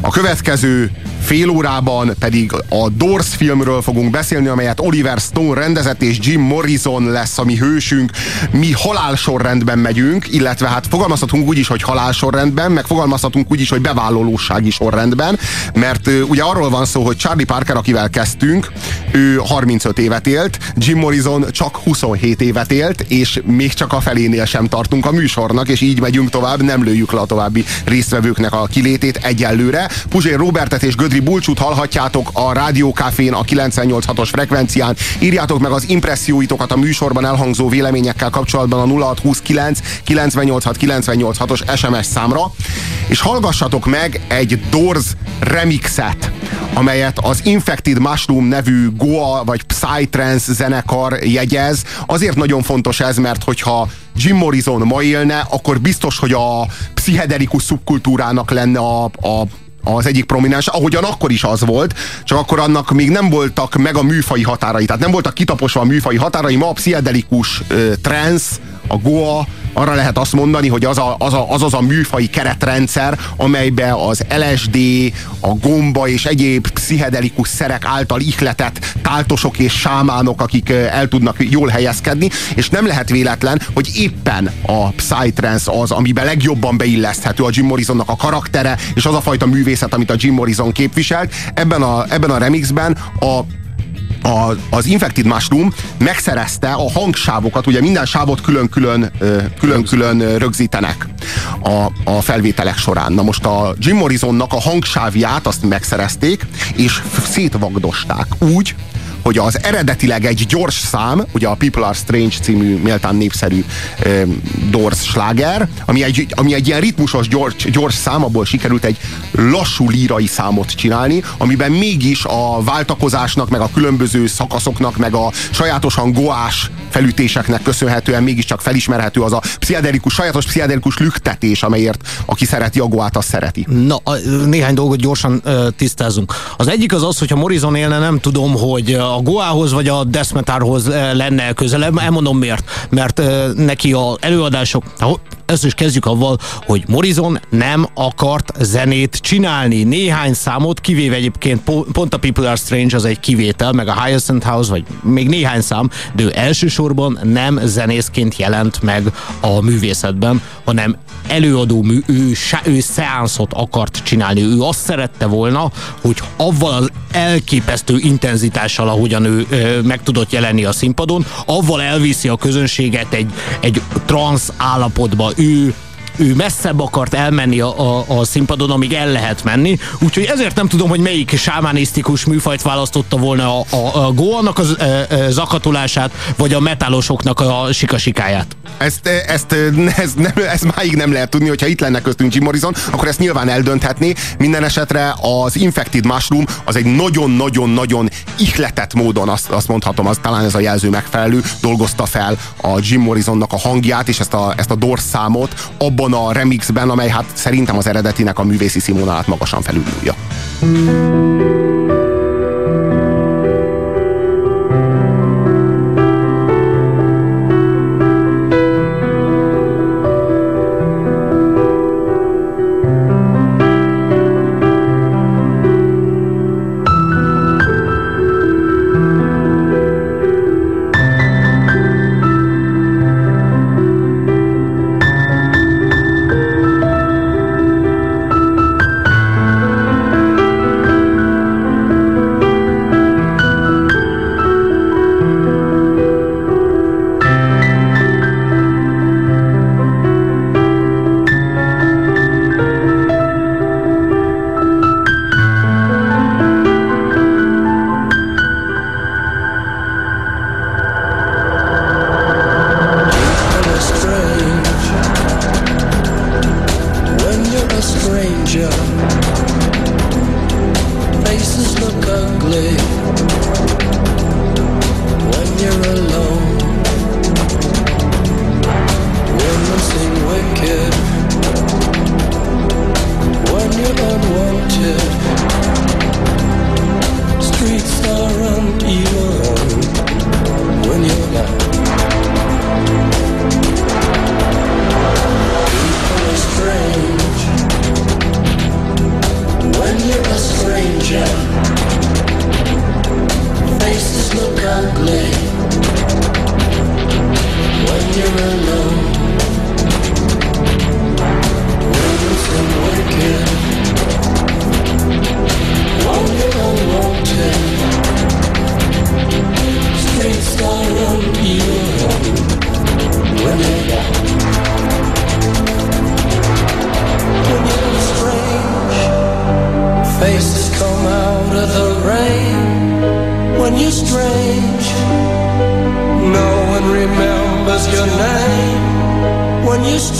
A következő fél órában pedig a Doors filmről fogunk beszélni, amelyet Oliver Stone rendezett, és Jim Morrison lesz a mi hősünk. Mi halálsorrendben megyünk, illetve hát fogalmazhatunk úgy is, hogy halálsorrendben, meg fogalmazhatunk úgy is, hogy bevállalósági sorrendben, mert ugye arról van szó, hogy Charlie Parker, akivel kezdtünk, ő 35 évet élt, Jim Morrison csak 27 évet élt, és még csak a felénél sem tartunk a műsornak, és így megyünk tovább, nem lőjük le a további résztvevőknek a kilétét egyelőre. Puzsér Robertet és Gödri Bulcsút hallhatjátok a Rádiókafén a 98.6-os frekvencián. Írjátok meg az impresszióitokat a műsorban elhangzó véleményekkel kapcsolatban a 0629 986 986-os SMS számra, és hallgassatok meg egy Doors remixet, amelyet az Infected Mushroom nevű Goa vagy Psytrance zenekar jegyez. Azért nagyon fontos ez, mert hogyha Jim Morrison ma élne, akkor biztos, hogy a pszichedelikus szubkultúrának lenne a, a az egyik prominens, ahogyan akkor is az volt, csak akkor annak még nem voltak meg a műfai határai, tehát nem voltak kitaposva a műfai határai, ma a pszichedelikus trance, a Goa, arra lehet azt mondani, hogy az, a, az, a, az az a műfai keretrendszer, amelybe az LSD, a gomba és egyéb pszichedelikus szerek által ihletett táltosok és sámánok, akik el tudnak jól helyezkedni, és nem lehet véletlen, hogy éppen a Psytrance az, amiben legjobban beilleszthető a Jim Morrisonnak a karaktere, és az a fajta művészet, amit a Jim Morrison képviselt. Ebben a, ebben a remixben a a, az Infected Mushroom megszerezte a hangsávokat, ugye minden sávot külön-külön külön-külön rögzítenek a, a felvételek során. Na most a Jim Morrisonnak a hangsávját azt megszerezték, és szétvagdosták úgy, hogy az eredetileg egy gyors szám, ugye a People Are Strange című méltán népszerű e, Doors sláger, ami egy, ami egy ilyen ritmusos gyors, gyors szám, abból sikerült egy lassú lírai számot csinálni, amiben mégis a váltakozásnak, meg a különböző szakaszoknak, meg a sajátosan goás felütéseknek köszönhetően mégiscsak felismerhető az a pszichedelikus, sajátos pszichedelikus lüktetés, amelyért aki szereti a goát, az szereti. Na, néhány dolgot gyorsan uh, tisztázunk. Az egyik az az, hogyha Morrison élne, nem tudom, hogy a Goához vagy a Death Metalhoz lenne közelebb. Elmondom miért. Mert neki a előadások, ezt is kezdjük avval, hogy Morrison nem akart zenét csinálni. Néhány számot, kivéve egyébként pont a People Are Strange az egy kivétel, meg a Hyacinth House, vagy még néhány szám, de ő elsősorban nem zenészként jelent meg a művészetben, hanem előadó mű, ő, ő szeánszot akart csinálni. Ő azt szerette volna, hogy avval az elképesztő intenzitással, ahogyan ő ö, meg tudott jelenni a színpadon, avval elviszi a közönséget egy, egy transz állapotba. Ő ő messzebb akart elmenni a, a, a színpadon, amíg el lehet menni, úgyhogy ezért nem tudom, hogy melyik sámánisztikus műfajt választotta volna a, a, a Goannak az e, e, zakatolását, vagy a metálosoknak a sikasikáját. Ezt, ezt, ez, nem, ez máig nem lehet tudni, hogyha itt lenne köztünk Jim Morrison, akkor ezt nyilván eldönthetné. Minden esetre az Infected Mushroom az egy nagyon-nagyon-nagyon ihletett módon, azt, azt mondhatom, az talán ez a jelző megfelelő, dolgozta fel a Jim Morrisonnak a hangját, és ezt a, ezt a Doors számot abban a remixben, amely hát szerintem az eredetinek a művészi színvonalát magasan felülmúlja.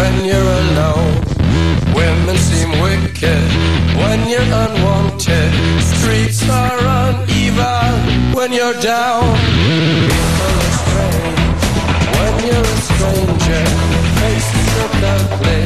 When you're alone. Women seem wicked when you're unwanted. Streets are uneven when you're down. People are strange when you're a stranger. Faces look ugly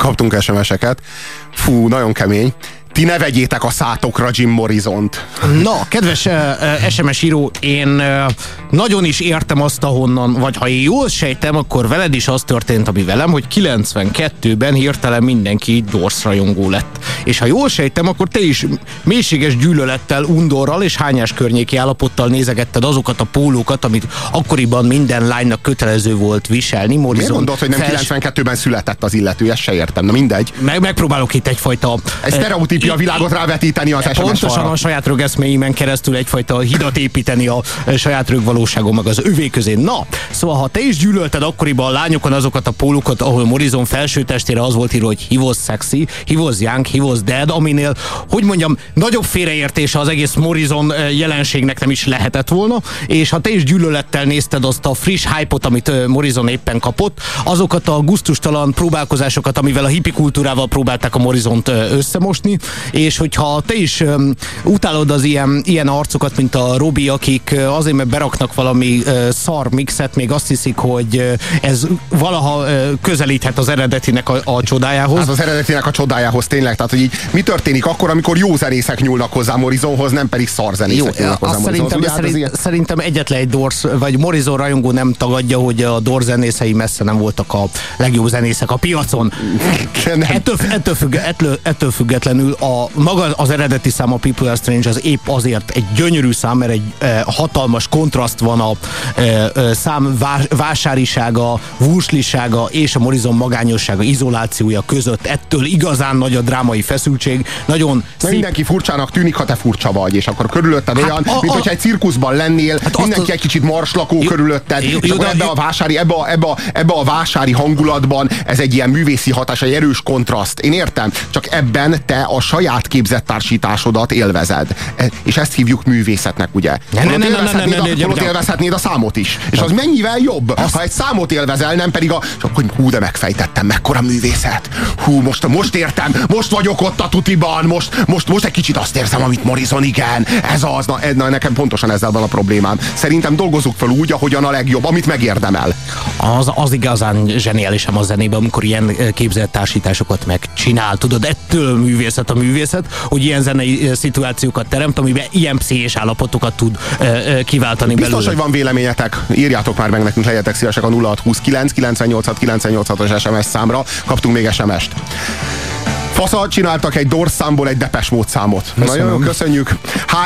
Kaptunk SMS-eket. Fú, nagyon kemény. Ti ne vegyétek a szátokra Jim Morrison-t. Na, kedves uh, SMS író, én uh, nagyon is értem azt, ahonnan, vagy ha én jól sejtem, akkor veled is az történt, ami velem, hogy 92-ben hirtelen mindenki Doors rajongó lett. És ha jól sejtem, akkor te is mélységes gyűlölettel, undorral és hányás környéki állapottal nézegetted azokat a pólókat, amit akkoriban minden lánynak kötelező volt viselni. Morrison Miért mondod, hogy nem fels- 92-ben született az illető? Ezt se értem. Na mindegy. Meg, megpróbálok itt egyfajta... Egy sztereotípia világot rávetíteni az SMS Pontosan a saját rögeszméimen keresztül egyfajta hidat építeni a e, saját rögvalóságom meg az övé közé. Na, szóval ha te is gyűlölted akkoriban a lányokon azokat a pólukat, ahol Morrison felső testére az volt írva, hogy he was sexy, he was young, he was dead, aminél, hogy mondjam, nagyobb félreértése az egész Morrison e, jelenségnek nem is lehetett volna, és ha te is gyűlölettel nézted azt a friss hype-ot, amit e, Morrison éppen kapott, azokat a guztustalan próbálkozásokat, amivel a hippi kultúrával próbálták a Morrisont e, összemosni, és hogyha te is um, utálod az ilyen, ilyen arcokat, mint a Robi, akik uh, azért, mert beraknak valami uh, szar mixet, még azt hiszik, hogy uh, ez valaha uh, közelíthet az eredetinek a, a csodájához. Hát az eredetinek a csodájához tényleg, tehát hogy így mi történik akkor, amikor jó zenészek nyúlnak hozzá Morrisonhoz, nem pedig szar Jó, zenészek nyúlnak hozzá azt Morrisonhoz. szerintem, Ugye, hát szerint, ilyen- szerintem egyetlen egy Doors, vagy Morrison rajongó nem tagadja, hogy a Doors zenészei messze nem voltak a legjobb zenészek a piacon. Nem. Ettől, ettől, függ, ettől, ettől függetlenül a, maga az eredeti szám, a People Are Strange, az épp azért egy gyönyörű szám, mert egy e, hatalmas kontraszt van a e, e, szám vás, vásárisága, vúslisága és a Morizon magányossága, izolációja között. Ettől igazán nagy a drámai feszültség. Nagyon szép... Mindenki furcsának tűnik, ha te furcsa vagy, és akkor körülötted hát olyan, a, mint a, hogyha egy cirkuszban lennél, hát mindenki egy kicsit marslakó jó, körülötted, jó, és jó, akkor ebbe, a vásári, ebbe, a, ebbe, a, ebbe a vásári hangulatban ez egy ilyen művészi hatás, egy erős kontraszt. Én értem, csak ebben te a saját képzett társításodat élvezed. E, és ezt hívjuk művészetnek, ugye? Ne, ne, ne, ne, ne, ne, ne, ne, élvezhetnéd a számot is. És az mennyivel jobb, ha egy számot élvezel, nem pedig a... És akkor hú, de megfejtettem, mekkora művészet. Hú, most, most értem, most vagyok ott a tutiban, most, most, most egy kicsit azt érzem, amit Morrison, igen, ez az, na, na nekem pontosan ezzel van a problémám. Szerintem dolgozunk fel úgy, ahogyan a legjobb, amit megérdemel. Az, az igazán zseniálisem a zenében, amikor ilyen képzelt társításokat megcsinál. Tudod, ettől művészet a művészet, hogy ilyen zenei szituációkat teremt, amiben ilyen pszichés állapotokat tud kiváltani Biztos, belőle. hogy van véleményetek. Írjátok már meg nekünk, legyetek szívesek a 0629 986 986-os SMS számra. Kaptunk még SMS-t. Faszal csináltak egy dorszámból egy depes módszámot. Nagyon jó, köszönjük.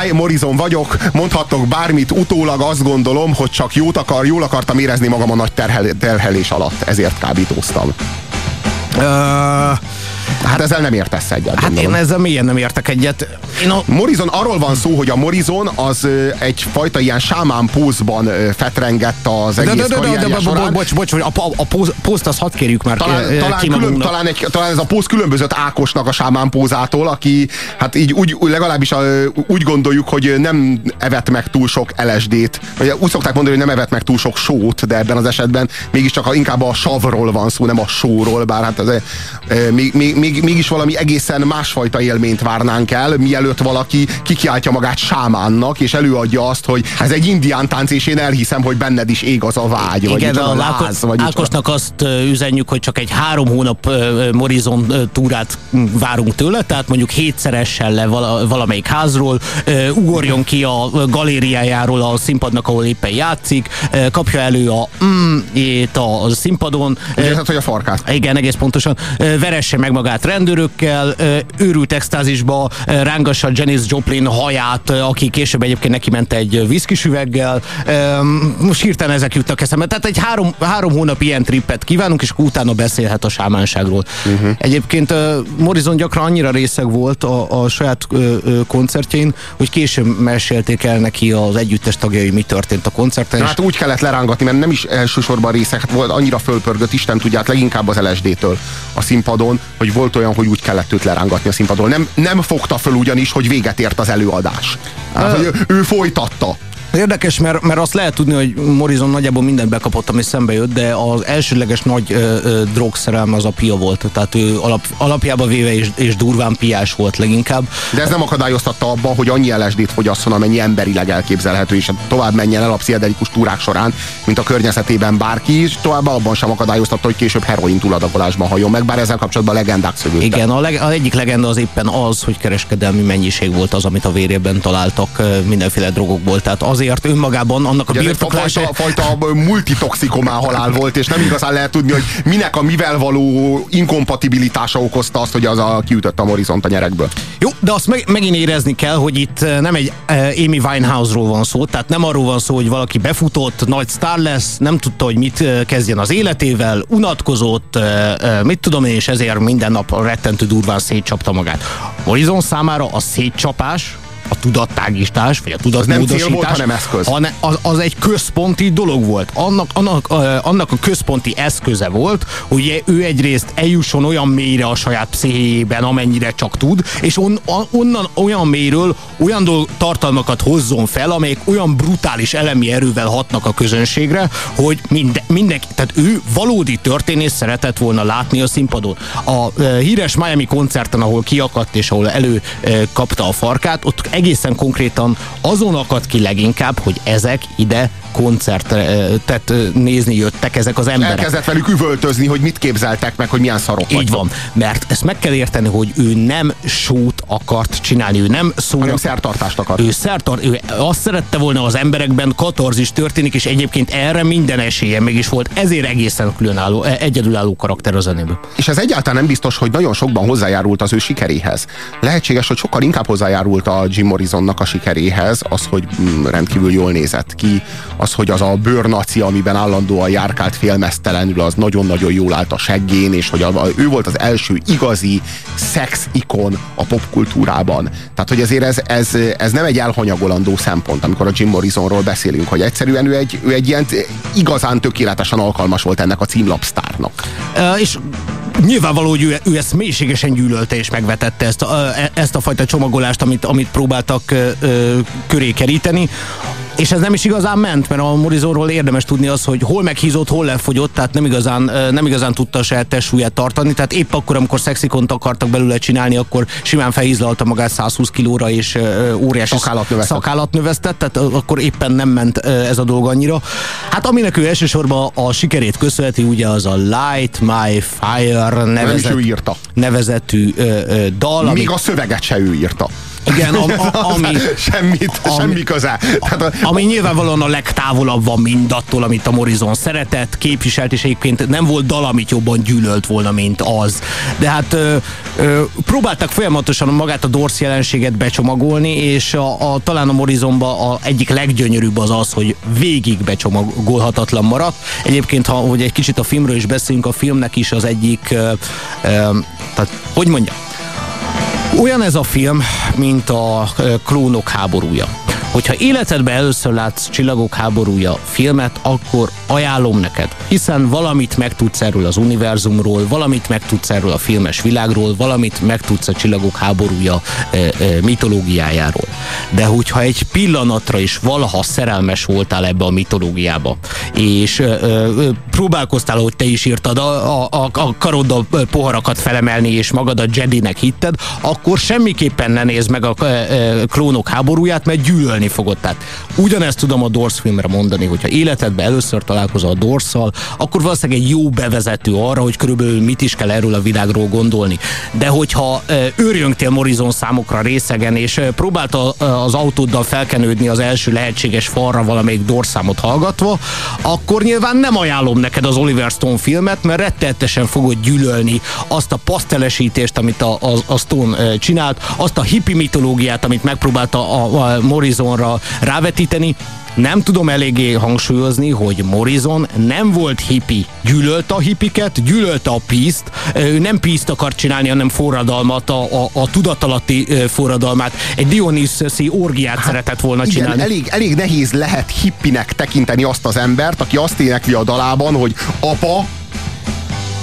Hi, Morizon vagyok. Mondhattok bármit, utólag azt gondolom, hogy csak jót akar, jól akartam érezni magam a nagy terhel, terhelés alatt. Ezért kábítóztam. Uh, Hát ezzel nem értesz egyet. Hát én ezzel mélyen nem értek egyet. Én a... Morizon, arról van szó, hogy a Morizon az egyfajta ilyen sámán pózban fetrengett az egész de, de, de, de, de, során. Bocs, bocs, a, a, a póz, pózt azt hadd kérjük már talán, talán, külön, talán, egy, talán ez a póz különbözött Ákosnak a sámán pózától, aki hát így úgy, legalábbis a, úgy gondoljuk, hogy nem evett meg túl sok LSD-t. Úgy szokták mondani, hogy nem evett meg túl sok sót, de ebben az esetben mégiscsak inkább a savról van szó, nem a sóról, bár hát ez, még, még, még, mégis valami egészen másfajta élményt várnánk el, mielőtt valaki kikiáltja magát sámánnak, és előadja azt, hogy ez egy indián tánc, és én elhiszem, hogy benned is ég az a vágy, Igen, vagy a láz, vagy Ákosnak azt üzenjük, hogy csak egy három hónap Morizon túrát várunk tőle, tehát mondjuk hétszeressen le valamelyik házról, ugorjon ki a galériájáról a színpadnak, ahol éppen játszik, kapja elő a mm, a színpadon. Ugye, hát, hogy a farkát. Igen, egész pontosan. Veresse meg magát magát rendőrökkel, őrült extázisba rángassa Janis Joplin haját, aki később egyébként neki ment egy viszkis üveggel. Most hirtelen ezek jutnak eszembe. Tehát egy három, három hónap ilyen trippet kívánunk, és utána beszélhet a sámánságról. Uh-huh. Egyébként Morrison gyakran annyira részeg volt a, a saját koncertjein, hogy később mesélték el neki az együttes tagjai, mi történt a koncerten. Na, hát úgy kellett lerángatni, mert nem is elsősorban részek, hát volt annyira fölpörgött, Isten tudja, hát leginkább az LSD-től a színpadon, hogy volt olyan, hogy úgy kellett őt lerángatni a színpadról. Nem, nem fogta föl ugyanis, hogy véget ért az előadás. Hát, hogy ő, ő Érdekes, mert, mert azt lehet tudni, hogy Morrison nagyjából mindent bekapott, ami szembe jött, de az elsőleges nagy ö, ö, drogszerelme az a pia volt. Tehát ő alap, alapjába véve és, és durván piás volt leginkább. De ez nem akadályoztatta abba, hogy annyi LSD-t fogyasszon, amennyi emberileg elképzelhető, és tovább menjen el a pszichedelikus túrák során, mint a környezetében bárki, és tovább abban sem akadályoztatta, hogy később heroin túladagolásban hajjon meg, bár ezzel kapcsolatban legendák szövődtek. Igen, a, leg, a egyik legenda az éppen az, hogy kereskedelmi mennyiség volt az, amit a vérében találtak mindenféle drogokból. Tehát azért azért önmagában annak a birtoklása... Fajta, fajta multitoxikomá halál volt, és nem igazán lehet tudni, hogy minek a mivel való inkompatibilitása okozta azt, hogy az a kiütött a horizont a nyerekből. Jó, de azt meg, megint érezni kell, hogy itt nem egy Amy Winehouse-ról van szó, tehát nem arról van szó, hogy valaki befutott, nagy sztár lesz, nem tudta, hogy mit kezdjen az életével, unatkozott, mit tudom én, és ezért minden nap rettentő durván szétcsapta magát. Horizon számára a szétcsapás, a tudattágítás, vagy a tudatmódosítás, nem volt, hanem eszköz. Hanem az, az egy központi dolog volt. Annak, annak, annak a központi eszköze volt, hogy ő egyrészt eljusson olyan mélyre a saját pszichéjében, amennyire csak tud, és on, onnan olyan mélyről olyan dolg, tartalmakat hozzon fel, amelyek olyan brutális elemi erővel hatnak a közönségre, hogy minde, mindenki, tehát ő valódi történész szeretett volna látni a színpadon. A híres Miami koncerten, ahol kiakadt és ahol előkapta a farkát, ott egészen konkrétan azon akadt ki leginkább, hogy ezek ide koncertet nézni jöttek ezek az emberek. Elkezdett velük üvöltözni, hogy mit képzeltek meg, hogy milyen szarok Így van, mert ezt meg kell érteni, hogy ő nem sót akart csinálni, ő nem szó. Hanem szertartást akart. Ő, szertart, ő azt szerette volna az emberekben katarzis történik, és egyébként erre minden esélye mégis volt, ezért egészen különálló, e- egyedülálló karakter a zenéből. És ez egyáltalán nem biztos, hogy nagyon sokban hozzájárult az ő sikeréhez. Lehetséges, hogy sokkal inkább hozzájárult a Jim Morrisonnak a sikeréhez, az, hogy mm, rendkívül jól nézett ki, az, hogy az a bőrnaci, amiben állandóan járkált félmeztelenül, az nagyon-nagyon jól állt a seggén, és hogy a, ő volt az első igazi szex ikon a popkultúrában. Tehát, hogy ezért ez, ez, ez nem egy elhanyagolandó szempont, amikor a Jim Morrisonról beszélünk, hogy egyszerűen ő egy, ő egy ilyen igazán tökéletesen alkalmas volt ennek a címlapsztárnak. Uh, és nyilvánvaló, hogy ő, ő ezt mélységesen gyűlölte és megvetette ezt a, e, ezt a fajta csomagolást, amit, amit próbáltak ö, köré keríteni. És ez nem is igazán ment, mert a Morizorról érdemes tudni az, hogy hol meghízott, hol lefogyott, tehát nem igazán, nem igazán tudta a saját testsúlyát tartani. Tehát épp akkor, amikor szexikont akartak belőle csinálni, akkor simán felhízlalta magát 120 kilóra, és óriási szakállat növesztett. tehát akkor éppen nem ment ez a dolog annyira. Hát aminek ő elsősorban a sikerét köszönheti, ugye az a Light My Fire nevezet, ő írta. nevezetű ö, ö, dal. Még ami... a szöveget se ő írta. Igen, a, a, ami... Semmit, ami, semmi köze. Tehát a, ami nyilvánvalóan a legtávolabb van mindattól, amit a Morizon szeretett, képviselt, és egyébként nem volt dal, amit jobban gyűlölt volna, mint az. De hát ö, ö, próbáltak folyamatosan magát a Dorsz jelenséget becsomagolni, és a, a, talán a Morizonban a egyik leggyönyörűbb az az, hogy végig becsomagolhatatlan maradt. Egyébként, ha hogy egy kicsit a filmről is beszélünk, a filmnek is az egyik, ö, ö, tehát, hogy mondjam, olyan ez a film, mint a klónok háborúja. Hogyha életedben először látsz Csillagok háborúja filmet, akkor ajánlom neked, hiszen valamit megtudsz erről az univerzumról, valamit megtudsz erről a filmes világról, valamit megtudsz a Csillagok háborúja e, e, mitológiájáról. De hogyha egy pillanatra is valaha szerelmes voltál ebbe a mitológiába, és e, e, próbálkoztál, hogy te is írtad a, a, a, karoddal poharakat felemelni, és magad a Jedinek hitted, akkor semmiképpen ne nézd meg a e, e, klónok háborúját, mert gyűlölni fogod. Tehát ugyanezt tudom a Doors filmre mondani, hogyha életedben először találkozol a Dorsszal, akkor valószínűleg egy jó bevezető arra, hogy körülbelül mit is kell erről a világról gondolni. De hogyha őrjöngtél Morizon számokra részegen, és próbálta az autóddal felkenődni az első lehetséges falra valamelyik Dorsz-számot hallgatva, akkor nyilván nem ajánlom neked az Oliver Stone filmet, mert rettenetesen fogod gyűlölni azt a pasztelesítést, amit a, a, a Stone csinált, azt a hippi mitológiát, amit megpróbálta a, a Morrison Morrisonra rávetíteni, nem tudom eléggé hangsúlyozni, hogy Morrison nem volt hippi. Gyűlölte a hippiket, gyűlölte a pízt. Ő nem pízt akar csinálni, hanem forradalmat, a, a, a tudatalatti forradalmát. Egy Dionysoszi orgiát hát, szeretett volna igen, csinálni. Elég, elég nehéz lehet hippinek tekinteni azt az embert, aki azt énekli a dalában, hogy apa,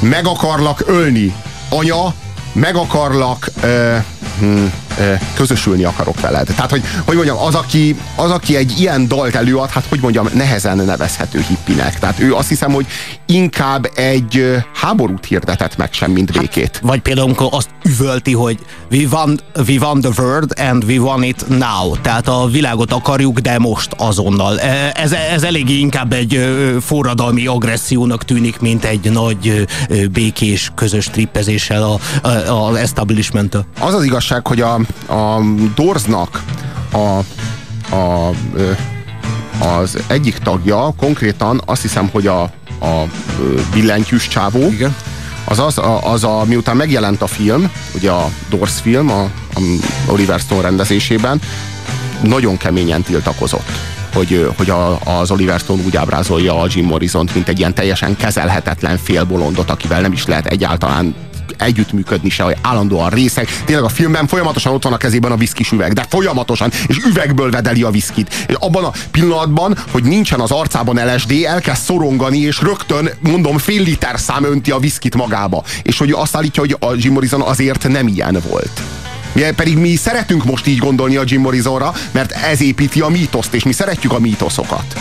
meg akarlak ölni. Anya, meg akarlak... Uh, hmm, közösülni akarok veled. Tehát, hogy, hogy mondjam, az aki, az, aki egy ilyen dalt előad, hát hogy mondjam, nehezen nevezhető hippinek. Tehát ő azt hiszem, hogy inkább egy háborút hirdetett meg sem, mint békét. Hát, vagy például, amikor azt üvölti, hogy we want, we want the world and we want it now. Tehát a világot akarjuk, de most azonnal. Ez, ez eléggé inkább egy forradalmi agressziónak tűnik, mint egy nagy békés közös trippezéssel a, a, a establishment -től. Az az igazság, hogy a, a Dorznak a, a, az egyik tagja konkrétan azt hiszem, hogy a, a billentyűs csávó, Igen. az az, az a, miután megjelent a film, ugye a Doors film, a, a Oliver Stone rendezésében, nagyon keményen tiltakozott hogy, hogy a, az Oliver Stone úgy ábrázolja a Jim Morrison-t, mint egy ilyen teljesen kezelhetetlen félbolondot, akivel nem is lehet egyáltalán együttműködni se, hogy állandóan részek. Tényleg a filmben folyamatosan ott van a kezében a viszkis üveg, de folyamatosan, és üvegből vedeli a viszkit. És abban a pillanatban, hogy nincsen az arcában LSD, elkezd szorongani, és rögtön, mondom, fél liter szám önti a viszkit magába. És hogy azt állítja, hogy a Jim Morrison azért nem ilyen volt. Mi, pedig mi szeretünk most így gondolni a Jim Morrisonra, mert ez építi a mítoszt, és mi szeretjük a mítoszokat.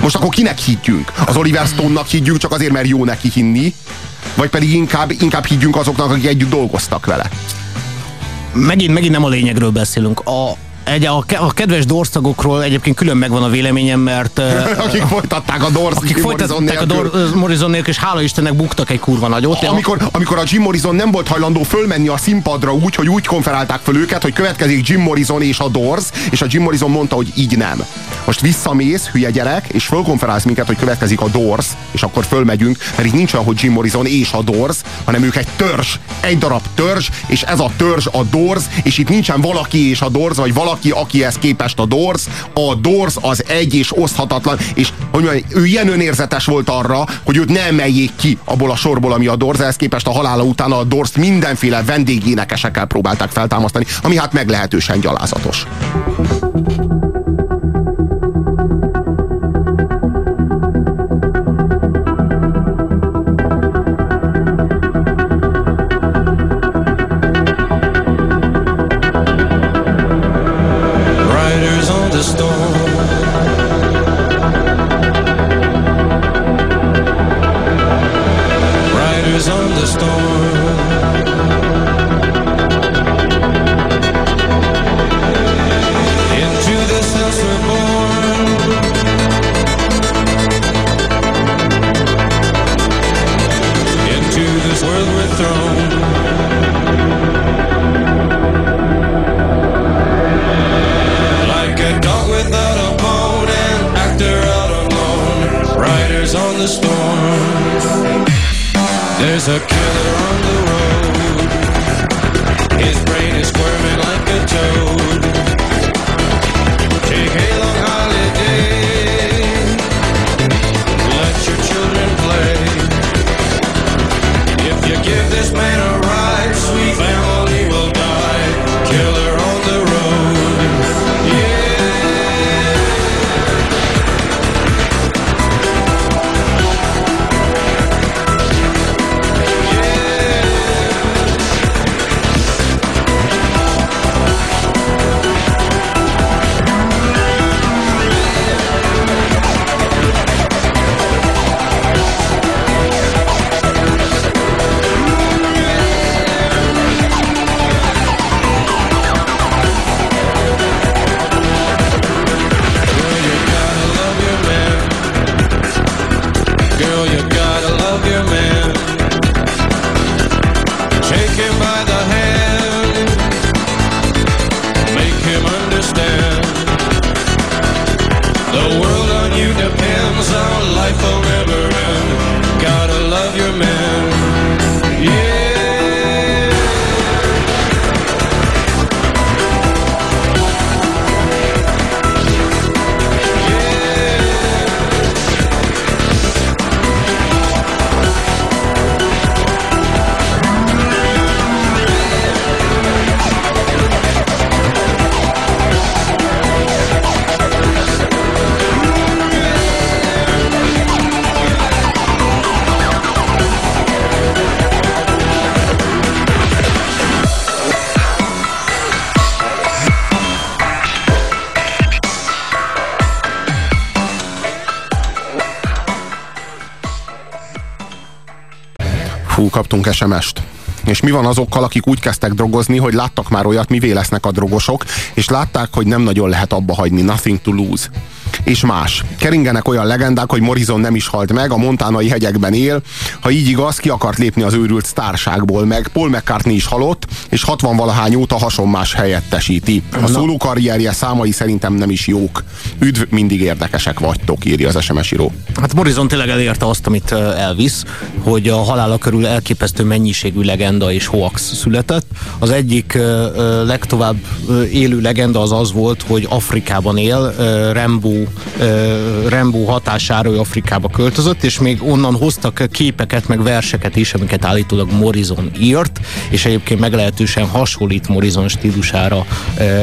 Most akkor kinek higgyünk? Az Oliver Stone-nak higgyünk csak azért, mert jó neki hinni, vagy pedig inkább, inkább higgyünk azoknak, akik együtt dolgoztak vele? Megint, megint nem a lényegről beszélünk. A, Egy, a, a kedves dorsztagokról egyébként külön megvan a véleményem, mert... akik folytatták a Dorsz Akik folytatták a Dor- Morrison nélkül, és hála Istennek buktak egy kurva nagyot. Amikor, amikor a Jim Morrison nem volt hajlandó fölmenni a színpadra úgy, hogy úgy konferálták föl őket, hogy következik Jim Morrison és a Doors, és a Jim Morrison mondta, hogy így nem. Most visszamész, hülye gyerek, és fölkonferálsz minket, hogy következik a Doors, és akkor fölmegyünk, mert itt nincs olyan, hogy Jim Morrison és a Doors, hanem ők egy törzs, egy darab törzs, és ez a törzs a Doors, és itt nincsen valaki és a Doors, vagy valaki, akihez képest a Doors. A Doors az egy és oszthatatlan, és hogy mondjam, ő ilyen önérzetes volt arra, hogy őt ne emeljék ki abból a sorból, ami a Doors, ehhez képest a halála után a Doors mindenféle vendégénekesekkel próbálták feltámasztani, ami hát meglehetősen gyalázatos. Kaptunk SMS-t. És mi van azokkal, akik úgy kezdtek drogozni, hogy láttak már olyat, mivé lesznek a drogosok, és látták, hogy nem nagyon lehet abba hagyni, nothing to lose és más. Keringenek olyan legendák, hogy Morrison nem is halt meg, a montánai hegyekben él. Ha így igaz, ki akart lépni az őrült sztárságból, meg Paul McCartney is halott, és 60 valahány óta hasonmás helyettesíti. A szóló karrierje számai szerintem nem is jók. Üdv, mindig érdekesek vagytok, írja az SMS író. Hát Morrison tényleg elérte azt, amit elvisz, hogy a halála körül elképesztő mennyiségű legenda és hoax született. Az egyik legtovább élő legenda az az volt, hogy Afrikában él, Rembo Rembo hatására ő Afrikába költözött, és még onnan hoztak képeket, meg verseket is, amiket állítólag Morrison írt, és egyébként meglehetősen hasonlít Morrison stílusára,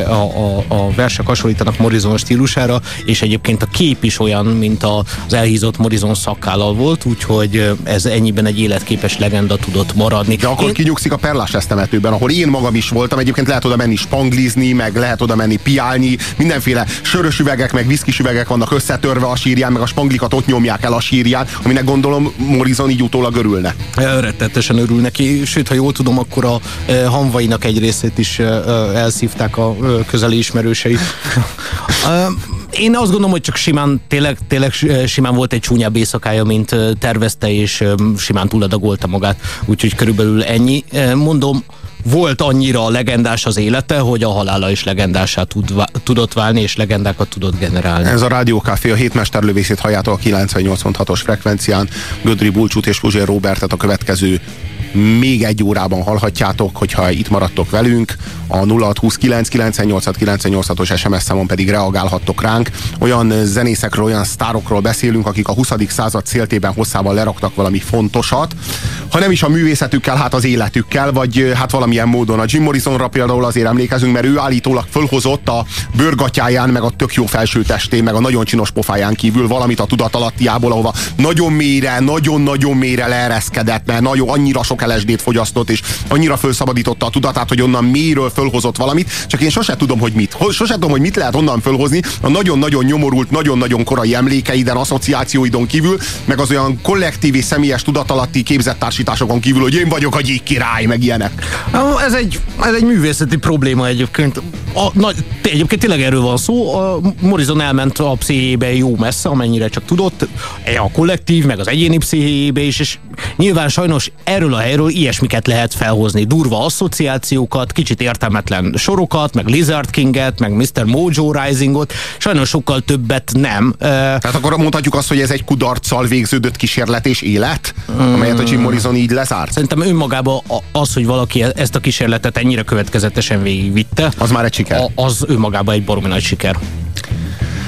a, a, a versek hasonlítanak Morrison stílusára, és egyébként a kép is olyan, mint az elhízott Morrison szakállal volt, úgyhogy ez ennyiben egy életképes legenda tudott maradni. De akkor én... kinyugszik a Perlás esztemetőben, ahol én magam is voltam, egyébként lehet oda menni spanglizni, meg lehet oda menni piálni, mindenféle sörös üvegek, meg viszkis üvegek szövegek vannak összetörve a sírján, meg a spanglikat ott nyomják el a sírján, aminek gondolom Morrison így utólag örülne. Rettetesen örül neki, sőt, ha jól tudom, akkor a e, hanvainak egy részét is e, elszívták a e, közeli ismerősei. e, én azt gondolom, hogy csak simán, tényleg, tényleg simán volt egy csúnyább éjszakája, mint tervezte, és simán túladagolta magát, úgyhogy körülbelül ennyi. Mondom, volt annyira legendás az élete, hogy a halála is legendásá tud, tudott válni, és legendákat tudott generálni. Ez a Rádiókáfé a hétmesterlövészét halljátok a 98.6-os frekvencián. Gödri Bulcsút és Puzsér Robertet a következő még egy órában hallhatjátok, hogyha itt maradtok velünk. A 0629 os SMS számon pedig reagálhattok ránk. Olyan zenészekről, olyan sztárokról beszélünk, akik a 20. század széltében hosszával leraktak valami fontosat, ha nem is a művészetükkel, hát az életükkel, vagy hát valamilyen módon. A Jim Morrisonra például azért emlékezünk, mert ő állítólag fölhozott a bőrgatyáján, meg a tök jó felső testén, meg a nagyon csinos pofáján kívül valamit a tudatalattiából, ahova nagyon mélyre, nagyon-nagyon mélyre leereszkedett, mert nagyon annyira sok LSD-t fogyasztott, és annyira felszabadította a tudatát, hogy onnan mélyről fölhozott valamit, csak én sose tudom, hogy mit. Sose tudom, hogy mit lehet onnan fölhozni a nagyon-nagyon nyomorult, nagyon-nagyon korai emlékeiden, asszociációidon kívül, meg az olyan kollektív és személyes tudatalatti képzettársításokon kívül, hogy én vagyok a gyík király, meg ilyenek. Ez egy, ez egy művészeti probléma egyébként. A, na, egyébként tényleg erről van szó. A Morrison elment a pszichébe jó messze, amennyire csak tudott. A kollektív, meg az egyéni pszichébe is, és nyilván sajnos erről a helyről ilyesmiket lehet felhozni. Durva asszociációkat, kicsit értelmetlen sorokat, meg Lizard Kinget, meg Mr. Mojo Risingot. Sajnos sokkal többet nem. Tehát akkor mondhatjuk azt, hogy ez egy kudarccal végződött kísérlet és élet, hmm. amelyet a Jim Morrison így lezárt? Szerintem önmagában az, hogy valaki e- ezt a kísérletet ennyire következetesen végigvitte, az már egy siker. Az önmagában egy baromi nagy siker.